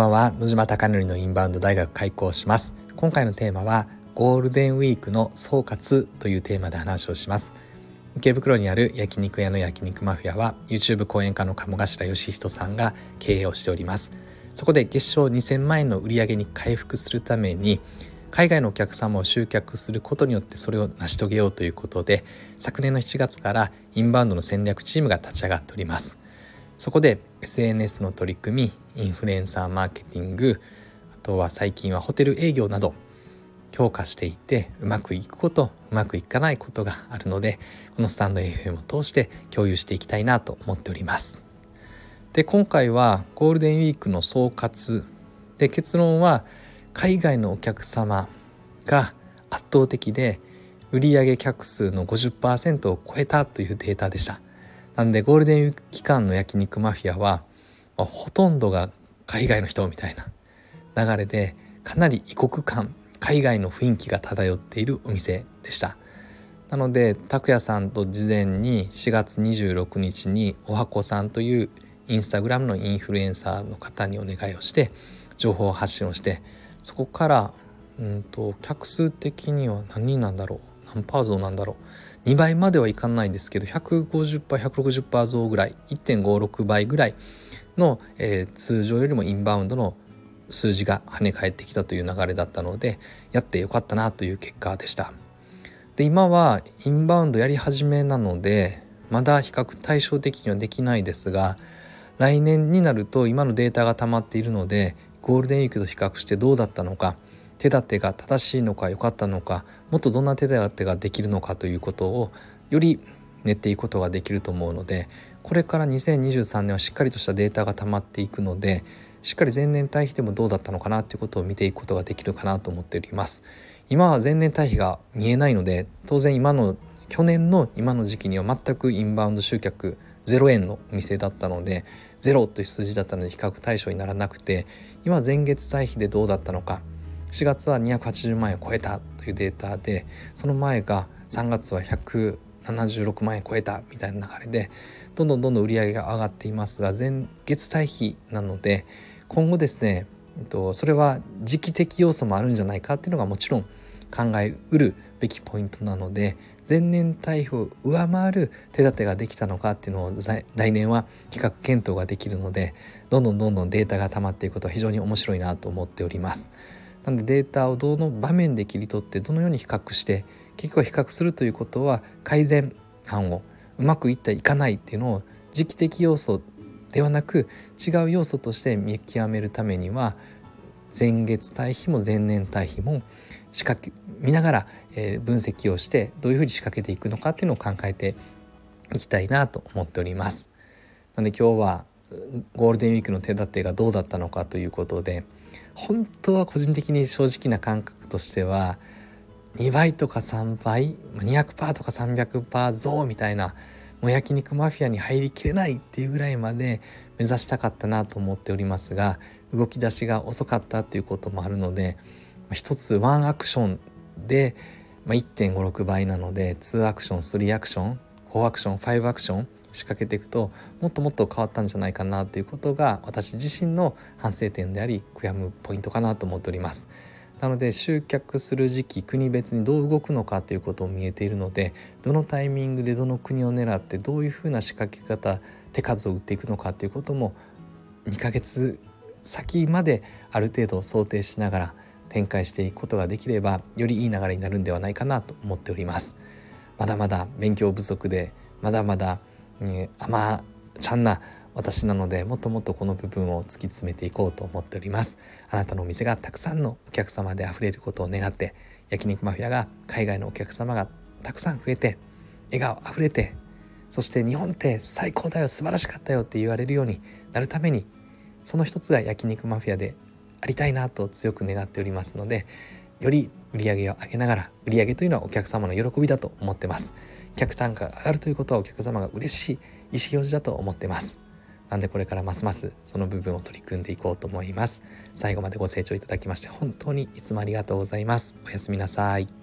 ばんは。野島貴則のインバウンド大学開校します。今回のテーマはゴールデンウィークの総括というテーマで話をします。池袋にある焼肉屋の焼肉マフィアは YouTube 講演家の鴨頭義人さんが経営をしております。そこで月賞2000万円の売り上げに回復するために海外のお客様を集客することによってそれを成し遂げようということで昨年の7月からインバウンドの戦略チームが立ち上がっております。そこで SNS の取り組みインフルエンサーマーケティングあとは最近はホテル営業など強化していてうまくいくことうまくいかないことがあるのでこのスタンド FM を通して共有していきたいなと思っております。で今回はゴールデンウィークの総括。で結論は海外のお客様が圧倒的で売上客数の50%を超えたというデータでした。なんでゴールデンウィーク期間の焼肉マフィアはほとんどが海外の人みたいな流れでかなり異国感海外の雰囲気が漂っているお店でした。なので拓也さんと事前に4月26日におはこさんというインスタグラムのインフルエンサーの方にお願いをして情報発信をしてそこからうんと客数的には何人なんだろう何パー増なんだろう。2倍まではいかないですけど 150%160% 増ぐらい1.56倍ぐらいの、えー、通常よりもインバウンドの数字が跳ね返ってきたという流れだったのでやってよかったなという結果でした。で今はインバウンドやり始めなのでまだ比較対照的にはできないですが来年になると今のデータが溜まっているのでゴールデンウィークと比較してどうだったのか手立てが正しいのか良かったのかもっとどんな手立てができるのかということをより練っていくことができると思うのでこれから2023年はしっかりとしたデータが溜まっていくのでしっかり前年対比でもどうだったのかなということを見ていくことができるかなと思っております。今は前年対比が見えないので当然今の去年の今の時期には全くインバウンド集客0円のお店だったので0という数字だったので比較対象にならなくて今前月対比でどうだったのか4月は280万円を超えたというデータでその前が3月は176万円超えたみたいな流れでどんどんどんどん売り上げが上がっていますが前月対比なので今後ですねそれは時期的要素もあるんじゃないかっていうのがもちろん考えうるべきポイントなので前年対比を上回る手立てができたのかっていうのを来年は企画検討ができるのでどんどんどんどんデータが溜まっていくことは非常に面白いなと思っております。なのでデータをどの場面で切り取ってどのように比較して結局比較するということは改善案をうまくいったいかないっていうのを時期的要素ではなく違う要素として見極めるためには前月対比も前年対比も仕掛け見ながら、えー、分析をしてどういうふうに仕掛けていくのかっていうのを考えていきたいなと思っております。なので今日はゴールデンウィークの手立てがどうだったのかということで本当は個人的に正直な感覚としては2倍とか3倍200%とか300%増みたいなもう焼肉マフィアに入りきれないっていうぐらいまで目指したかったなと思っておりますが動き出しが遅かったっていうこともあるので一つワンアクションで1.56倍なので2アクション3アクション4アクション5アクション仕掛けていくともっともっと変わったんじゃないかなということが私自身の反省点であり悔やむポイントかなと思っております。なので集客する時期国別にどう動くのかということを見えているのでどのタイミングでどの国を狙ってどういうふうな仕掛け方手数を打っていくのかということも2ヶ月先まである程度想定しながら展開していくことができればよりいい流れになるんではないかなと思っておりますまだまだ勉強不足でまだまだ、甘ちゃんな私なのでもっともっとこの部分を突き詰めていこうと思っております。あなたのお店がたくさんのお客様で溢れることを願って焼肉マフィアが海外のお客様がたくさん増えて笑顔あふれてそして日本って最高だよ素晴らしかったよって言われるようになるためにその一つが焼肉マフィアでありたいなと強く願っておりますのでより売り上げを上げながら売り上げというのはお客様の喜びだと思ってます。客単価が上がるということはお客様が嬉しい意思表示だと思ってます。なんでこれからますますその部分を取り組んでいこうと思います。最後までご清聴いただきまして本当にいつもありがとうございます。おやすみなさい。